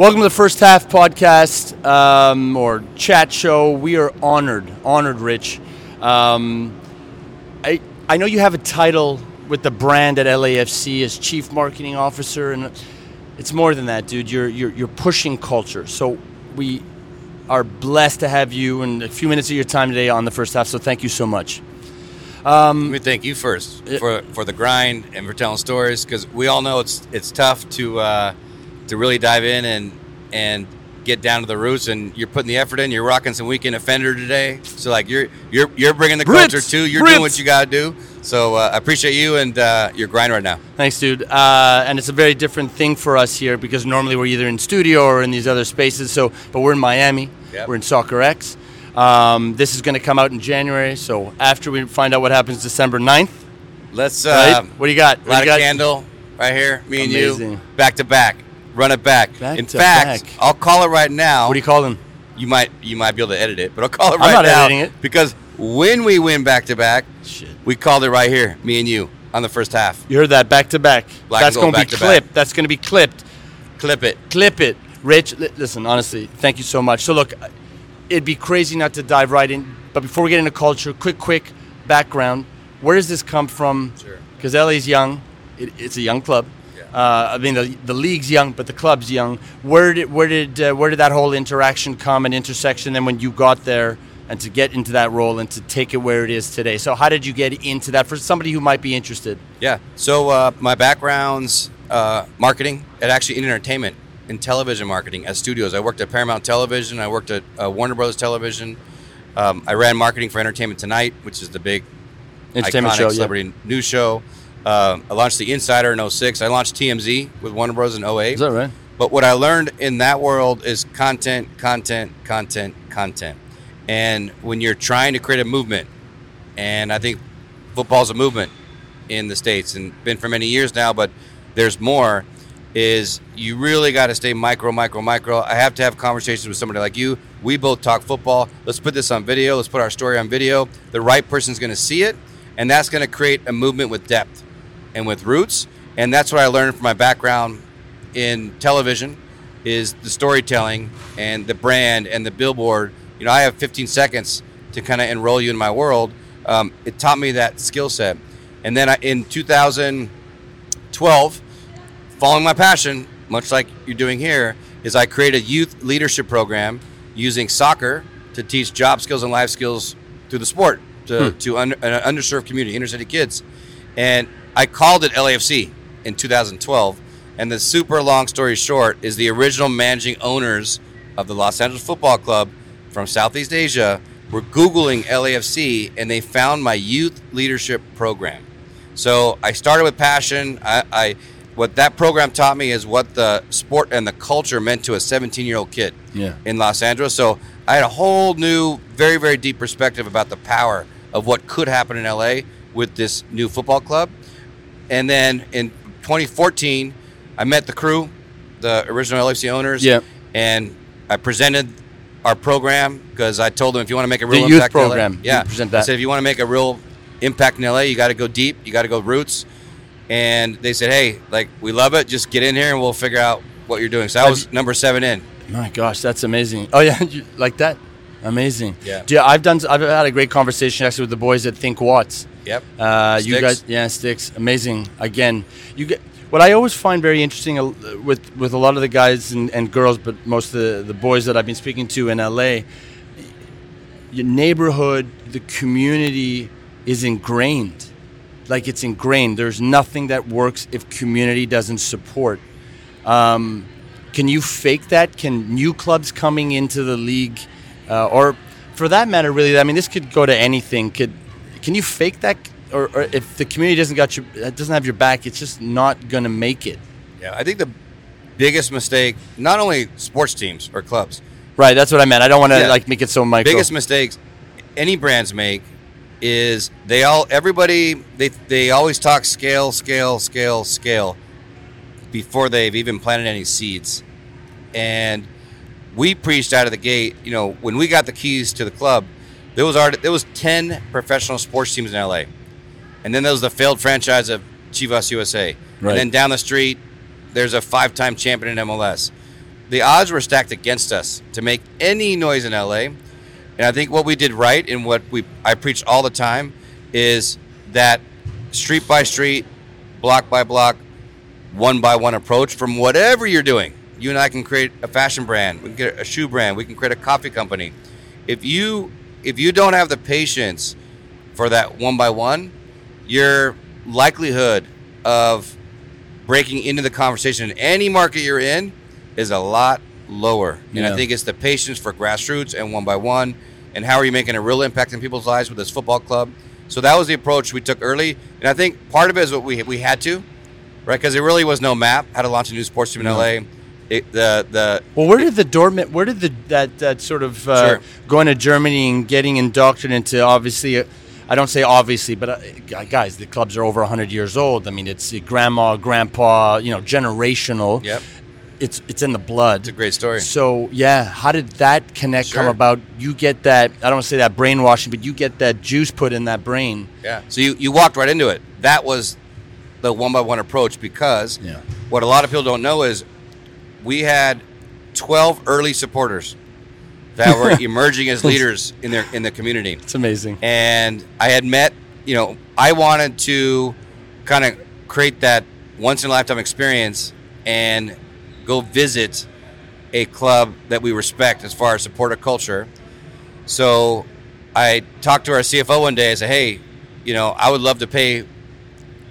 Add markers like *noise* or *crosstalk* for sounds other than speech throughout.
Welcome to the first half podcast um, or chat show. We are honored, honored, Rich. Um, I I know you have a title with the brand at LAFC as chief marketing officer, and it's more than that, dude. You're you're, you're pushing culture. So we are blessed to have you and a few minutes of your time today on the first half. So thank you so much. Let me thank you first for, for the grind and for telling stories because we all know it's it's tough to uh, to really dive in and and get down to the roots and you're putting the effort in. You're rocking some weekend offender today, so like you're you're you're bringing the Brits! culture too. You're Brits! doing what you got to do. So uh, I appreciate you and uh, your grind right now. Thanks, dude. Uh, and it's a very different thing for us here because normally we're either in studio or in these other spaces. So, but we're in Miami. Yep. We're in Soccerex. Um, this is going to come out in January. So after we find out what happens December 9th, Let's right? uh, what do you got? What light you a got? candle right here, me and you, back to back, run it back. Back in fact, back. I'll call it right now. What do you call them? you might you might be able to edit it, but I'll call it I'm right now. I'm not editing it. because when we win back to back, we called it right here, me and you, on the first half. You heard that back to back. That's going to be back to back. clipped. That's going to be clipped. Clip it. Clip it. Rich, li- listen, honestly, thank you so much. So, look, it'd be crazy not to dive right in. But before we get into culture, quick, quick background. Where does this come from? Sure. Because LA's young. It, it's a young club. Yeah. Uh, I mean, the, the league's young, but the club's young. Where did where did uh, where did that whole interaction come and intersection? Then when you got there and to get into that role and to take it where it is today. So how did you get into that for somebody who might be interested? Yeah. So uh, my background's uh, marketing and actually in entertainment, in television marketing at studios. I worked at Paramount Television. I worked at uh, Warner Brothers Television. Um, I ran marketing for Entertainment Tonight, which is the big Entertainment iconic show, yeah. celebrity news show. Um I launched the Insider in 06. I launched TMZ with Warner Bros. in 08. Is that right? But what I learned in that world is content, content, content, content. And when you're trying to create a movement, and I think football's a movement in the States and been for many years now, but there's more, is you really got to stay micro, micro, micro. I have to have conversations with somebody like you. We both talk football. Let's put this on video. Let's put our story on video. The right person's going to see it, and that's going to create a movement with depth and with roots. And that's what I learned from my background in television is the storytelling and the brand and the billboard. You know, I have 15 seconds to kind of enroll you in my world. Um, it taught me that skill set. And then I, in 2012, following my passion, much like you're doing here, is I created a youth leadership program using soccer to teach job skills and life skills through the sport to, to un, an underserved community, inner city kids. And I called it LAFC in 2012. And the super long story short is the original managing owners of the Los Angeles Football Club from Southeast Asia were Googling LAFC and they found my youth leadership program. So I started with passion. I, I what that program taught me is what the sport and the culture meant to a 17 year old kid Yeah. in Los Angeles. So I had a whole new, very, very deep perspective about the power of what could happen in LA with this new football club. And then in 2014, I met the crew, the original LFC owners, and I presented our program because I told them if you want to make a real youth impact in LA, program, you yeah, present that. I said if you want to make a real impact in LA, you got to go deep, you got to go roots. And they said, hey, like we love it, just get in here and we'll figure out what you're doing. So I was number seven in. My gosh, that's amazing. Oh yeah, *laughs* like that? Amazing. Yeah. Yeah, I've done. I've had a great conversation actually with the boys at Think Watts. Yep. Uh, you Sticks. guys, yeah, sticks, amazing. Again, you get what I always find very interesting uh, with with a lot of the guys and, and girls, but most of the, the boys that I've been speaking to in LA. Your neighborhood, the community is ingrained. Like it's ingrained. There's nothing that works if community doesn't support. Um, can you fake that? Can new clubs coming into the league, uh, or for that matter, really? I mean, this could go to anything. Could can you fake that? Or, or if the community doesn't got your uh, doesn't have your back, it's just not gonna make it. Yeah, I think the biggest mistake, not only sports teams or clubs, Right. That's what I meant. I don't want to Yeah. like make it so micro. biggest mistakes any brands make is they all everybody they they always talk scale, scale, scale, scale before they've even planted any seeds. And we preached out of the gate, you know, when we got the keys to the club, there was already, there was 10 professional sports teams in LA. And then there was the failed franchise of Chivas USA. Right. And then down the street, there's a five-time champion in MLS. the odds were stacked against us to make any noise in LA. And I think what we did right and what we I preach all the time is that street by street, block by block, one by one approach from whatever you're doing. You and I can create a fashion brand, we can get a shoe brand, we can create a coffee company. If you if you don't have the patience for that one by one, your likelihood of breaking into the conversation in any market you're in is a lot lower. And Yeah. I think it's the patience for grassroots and one by one, and how are you making a real impact in people's lives with this football club. So that was the approach we took early, and I think part of it is what we we had to, right? Because there really was no map how to launch a new sports team in No. LA. It, the the Well, where did the Dortmund? Where did the that that sort of uh, Sure. going to Germany and getting indoctrinated into obviously? Uh, I don't say obviously, but uh, guys, the clubs are over hundred years old. I mean, it's grandma, grandpa, you know, generational. Yep. It's it's in the blood. it's a great story. So yeah, how did that connect come about? You get that I don't want to say that brainwashing, but you get that juice put in that brain. Yeah. So you, you walked right into it. That was the one by one approach because Yeah. what a lot of people don't know is we had 12 early supporters that were *laughs* emerging as leaders in their in the community. It's amazing. And I had met, you know, I wanted to kind of create that once in a lifetime experience and go visit a club that we respect as far as supporter culture. So I talked to our CFO one day. I said, "Hey, you know, I would love to pay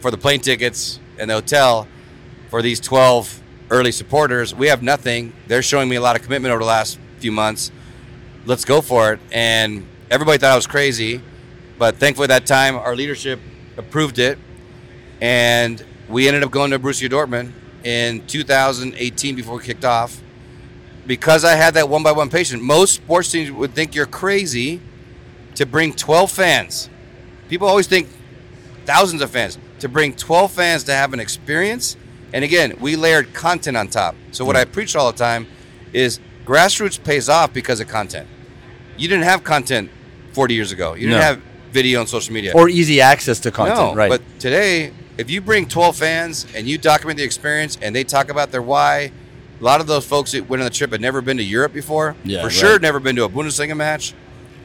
for the plane tickets and the hotel for these 12 early supporters. We have nothing. They're showing me a lot of commitment over the last few months. Let's go for it." And everybody thought I was crazy, but thankfully at that time our leadership approved it, and we ended up going to Borussia Dortmund in 2018 before we kicked off because I had that one by one patient. Most sports teams would think you're crazy to bring 12 fans. People always think thousands of fans. To bring 12 fans to have an experience, and again, we layered content on top. So what I preach all the time is grassroots pays off because of content. You didn't have content 40 years ago. You didn't No. have video on social media. Or easy access to content, No, right? But today, if you bring 12 fans and you document the experience and they talk about their why, a lot of those folks that went on the trip had never been to Europe before. Yeah, for right. sure, never been to a Bundesliga match.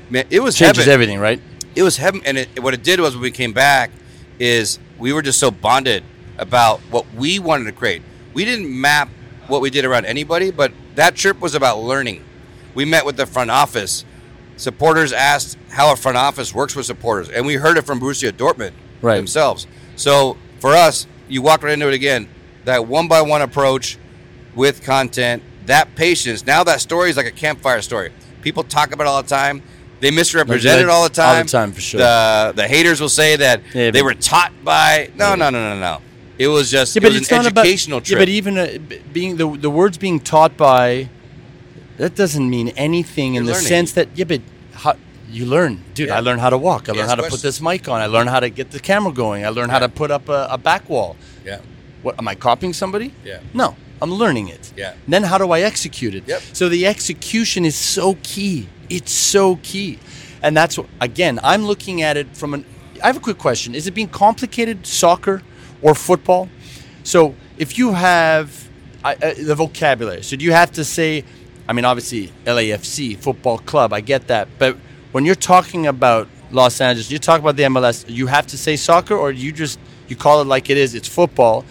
Man, it was changes heaven. everything, right? It was heaven, and it, what it did was when we came back, is we were just so bonded about what we wanted to create. We didn't map what we did around anybody, but that trip was about learning. We met with the front office. Supporters asked how a front office works with supporters, and we heard it from Borussia Dortmund Right. themselves. So for us, you walk right into it again. That one by one approach with content, that patience. Now that story is like a campfire story. People talk about it all the time. They misrepresent Like- it all the time. all the time, for sure. The the haters will say that Yeah, they were taught by. No, Yeah. no, no, no, no. It was just Yeah, it but was it's an not about trip. Yeah, but even uh, being the the words being taught by that doesn't mean anything in You're the learning. sense that yeah, but how, you learn, dude. Yeah. I learned how to walk. I learned how to put this mic on. I learned how to get the camera going. I learned how to put up a, a back wall. yeah, What am I copying somebody? Yeah. No, I'm learning it. Yeah. Then how do I execute it? Yep. So the execution is so key. It's so key, and that's what, again I'm looking at it from an. I have a quick question: Is it being complicated, soccer or football? So if you have I, uh, the vocabulary, so do you have to say? I mean, obviously LAFC football club. I get that, but when you're talking about Los Angeles, you talk about the MLS. You have to say soccer, or you just you call it like it is. It's football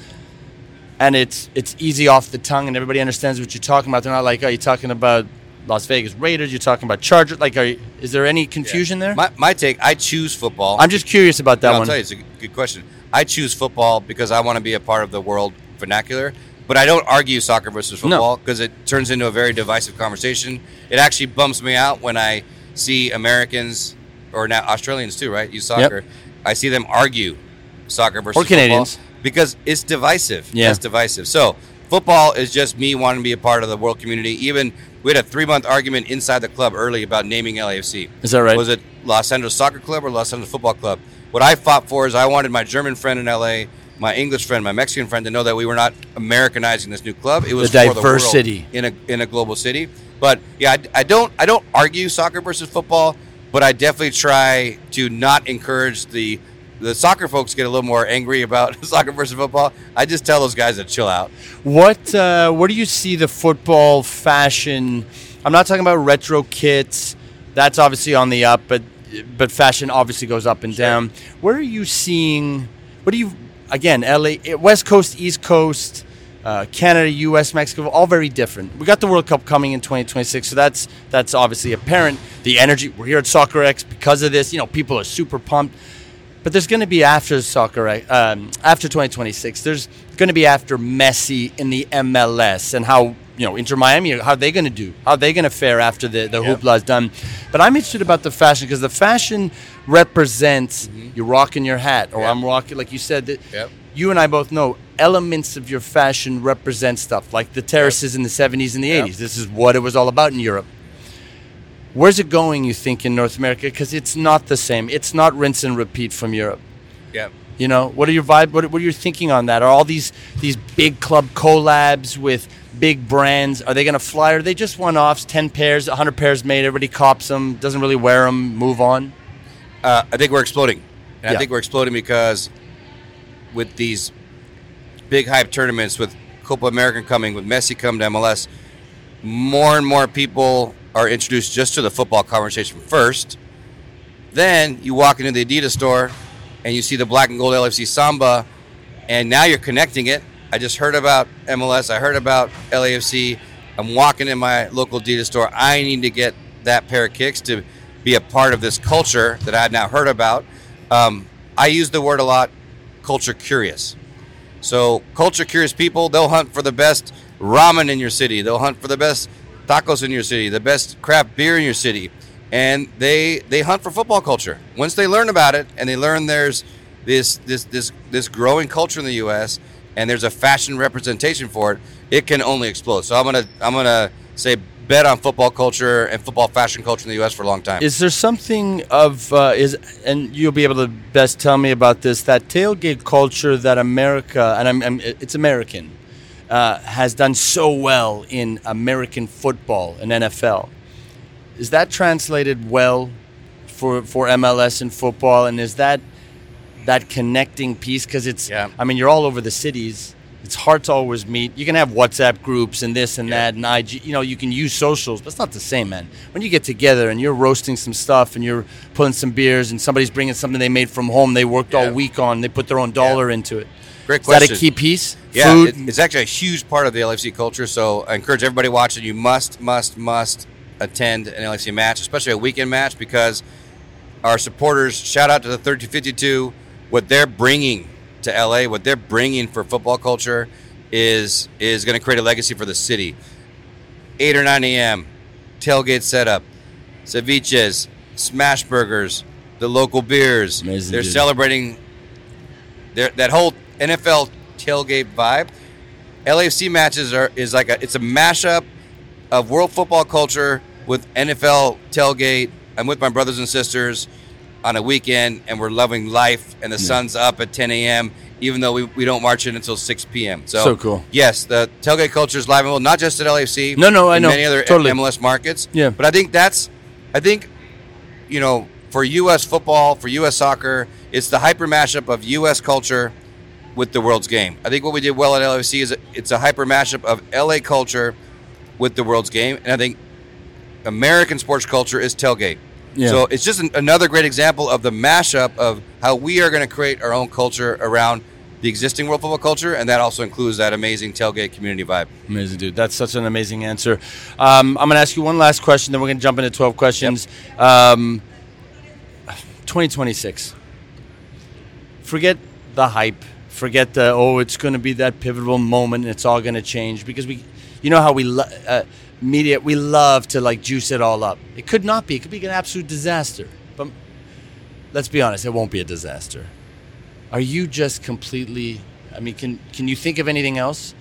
and it's it's easy off the tongue and everybody understands what you're talking about. They're not like, are you talking about Las Vegas Raiders? You're talking about Chargers? Like, are you, is there any confusion there? My, my take. I choose football. I'm just curious about that And I'll one. tell you, it's a good question. I choose football because I want to be a part of the world vernacular, but I don't argue soccer versus football because it turns into a very divisive conversation. It actually bumps me out when I see Americans or now Australians too, right? Use soccer. I see them argue soccer versus Or Canadians. football because it's divisive. Yeah. It's divisive. So football is just me wanting to be a part of the world community. Even we had a three month argument inside the club early about naming LAFC. Is that right? Was it Los Angeles Soccer Club or Los Angeles Football Club? What I fought for is I wanted my German friend in LA, my English friend, my Mexican friend to know that we were not Americanizing this new club. It was The for diversity. the world in a in a global city. But yeah, I, I don't I don't argue soccer versus football, but I definitely try to not encourage the the soccer folks get a little more angry about *laughs* soccer versus football. I just tell those guys to chill out. What uh, where do you see the football fashion? I'm not talking about retro kits. That's obviously on the up, but but fashion obviously goes up and down. Where are you seeing? What do you again? LA, West Coast, East Coast, uh, Canada, U.S., Mexico, all very different. We got the World Cup coming in 2026, so that's that's obviously apparent. The energy we're here at Soccerex because of this. You know, people are super pumped. But there's going to be after soccer, um, after 2026. There's going to be after Messi in the MLS and how you know Inter Miami. How are they going to do? How are they going to fare after the the yep. hoopla is done? But I'm interested about the fashion because the fashion represents mm-hmm. you're rocking your hat, or yep. I'm rocking, like you said. That yep. You and I both know elements of your fashion represent stuff like the terraces in the 70s and the 80s. This is what it was all about in Europe. Where's it going, you think, in North America? Because it's not the same. It's not rinse and repeat from Europe. Yeah. You know, what are your vibe? What, what are you thinking on that? Are all these these big club collabs with big brands? Are they going to fly? Are they just one offs? Ten pairs, hundred pairs made. Everybody cops them, doesn't really wear them, move on. Uh, I think we're exploding. And yeah. I think we're exploding because with these big hype tournaments, with Copa America coming, with Messi coming to MLS, more and more people are introduced just to the football conversation first. Then you walk into the Adidas store and you see the black and gold LFC Samba, and now you're connecting it. I just heard about MLS. I heard about LAFC. I'm walking in my local Adidas store. I need to get that pair of kicks to be a part of this culture that I had now heard about. Um, I use the word a lot culture curious. So, culture curious people, they'll hunt for the best ramen in your city, they'll hunt for the best tacos in your city, the best craft beer in your city, and they they hunt for football culture. Once they learn about it and they learn there's this this this this growing culture in the U.S. and there's a fashion representation for it, it can only explode. So I'm gonna I'm gonna say bet on football culture and football fashion culture in the U.S. for a long time. Is there something of uh, is and you'll be able to best tell me about this that tailgate culture that America and I'm, I'm it's American uh, has done so well in American football and NFL. Is that translated well for for MLS and football? And is that that connecting piece? Because it's, yeah. I mean, you're all over the cities. It's hard to always meet. You can have WhatsApp groups and this and yeah. that and IG. You know, you can use socials, but it's not the same, man. When you get together and you're roasting some stuff and you're pulling some beers and somebody's bringing something they made from home, they worked yeah. all week on, they put their own dollar into it. Great question. Is that a key piece? Yeah, Food? It, it's actually a huge part of the LFC culture. So I encourage everybody watching. You must, must, must attend an LFC match, especially a weekend match, because our supporters. Shout out to the 3252. What they're bringing to LA, what they're bringing for football culture, is is going to create a legacy for the city. 8 or 9 a.m. tailgate setup, ceviches, smash burgers, the local beers. Amazing, they're dude. celebrating their, that whole NFL tailgate vibe. LAFC matches are is like a it's a mashup of world football culture with NFL tailgate. I'm with my brothers and sisters on a weekend, and we're loving life. And the yeah. sun's up at 10 a.m. Even though we, we don't march in until 6 p.m. So, so cool. Yes, the tailgate culture is live and well, not just at LAFC. No, no, I know. Many other totally. MLS markets. Yeah. But I think that's, I think, you know, for U.S. football, for U.S. soccer, it's the hyper mashup of U.S. culture with the world's game. I think what we did well at LFC is it's a hyper mashup of LA culture with the world's game, and I think American sports culture is tailgate. Yeah. So it's just an, another great example of the mashup of how we are going to create our own culture around the existing world football culture, and that also includes that amazing tailgate community vibe. Amazing, dude. That's such an amazing answer. Um, I'm going to ask you one last question, then we're going to jump into 12 questions. Yep. Um, 2026. Forget the hype forget the oh it's going to be that pivotal moment and it's all going to change because we you know how we uh, media we love to like juice it all up. It could not be. It could be an absolute disaster. But let's be honest it won't be a disaster. Are you just completely i mean can can you think of anything else?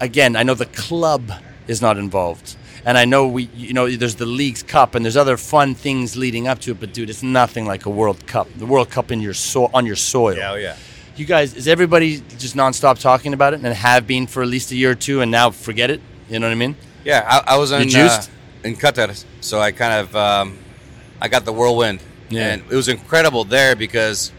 Again i know the club is not involved. And I know we, you know, there's the League's Cup and there's other fun things leading up to it. But dude, it's nothing like a World Cup. The World Cup in your so- on your soil. Yeah, oh yeah. You guys is everybody just nonstop talking about it and have been for at least a year or two and now forget it? You know what i mean yeah i, I was in, uh, in qatar so i kind of um, i got the whirlwind yeah. and it was incredible there because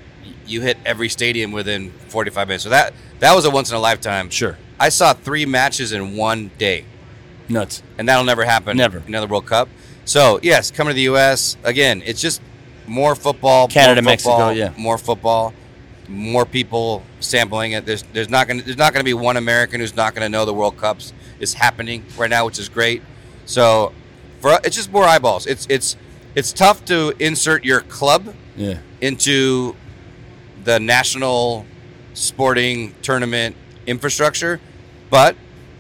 you hit every stadium within 45 minutes. So that that was a once in a lifetime. Sure. I saw three matches in one day, Nuts. and that'll never happen. Never. another World Cup. So yes, coming to the U.S. again, it's just more football. Canada, more Mexico, football, yeah. more football, more people sampling it. There's there's not gonna there's not gonna be one American who's not gonna know the World Cups is happening right now, which is great. So for it's just more eyeballs. It's it's it's tough to insert your club Yeah. into the national sporting tournament infrastructure, but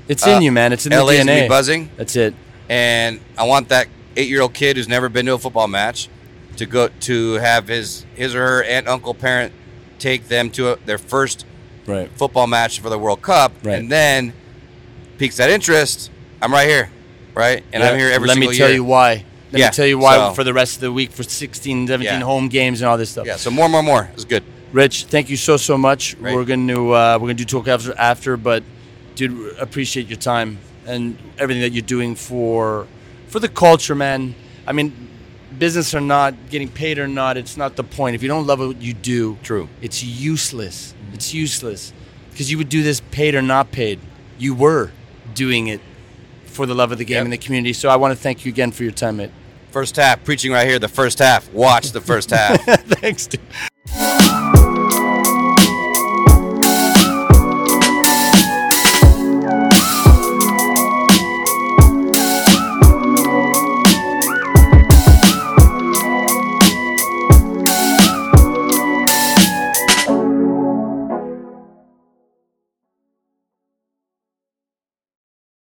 It's Uh, in you, man. It's in the LA's DNA. be buzzing, That's it. and I want that eight-year-old kid who's never been to a football match to go to have his his or her aunt, uncle, parent take them to a, their first Right. football match for the World Cup, Right. and then piques that interest. I'm right here, right, and I'm here every single day. Let me tell year. you why. Let Yeah, me tell you why so- for the rest of the week for 16, 17 Yeah. home games and all this stuff. yeah, so more, more, more is good. Rich, thank you so so much. Great. We're going to uh, we're to do talk after after, but dude, appreciate your time and everything that you're doing for for the culture, man. I mean, business or not, getting paid or not, it's not the point. If you don't love what you do, True. it's useless. It's useless because you would do this paid or not paid. You were doing it for the love of the game Yep. and the community. So I want to thank you again for your time, mate. First half, preaching right here. The first half. Watch the first half. *laughs* Thanks, dude.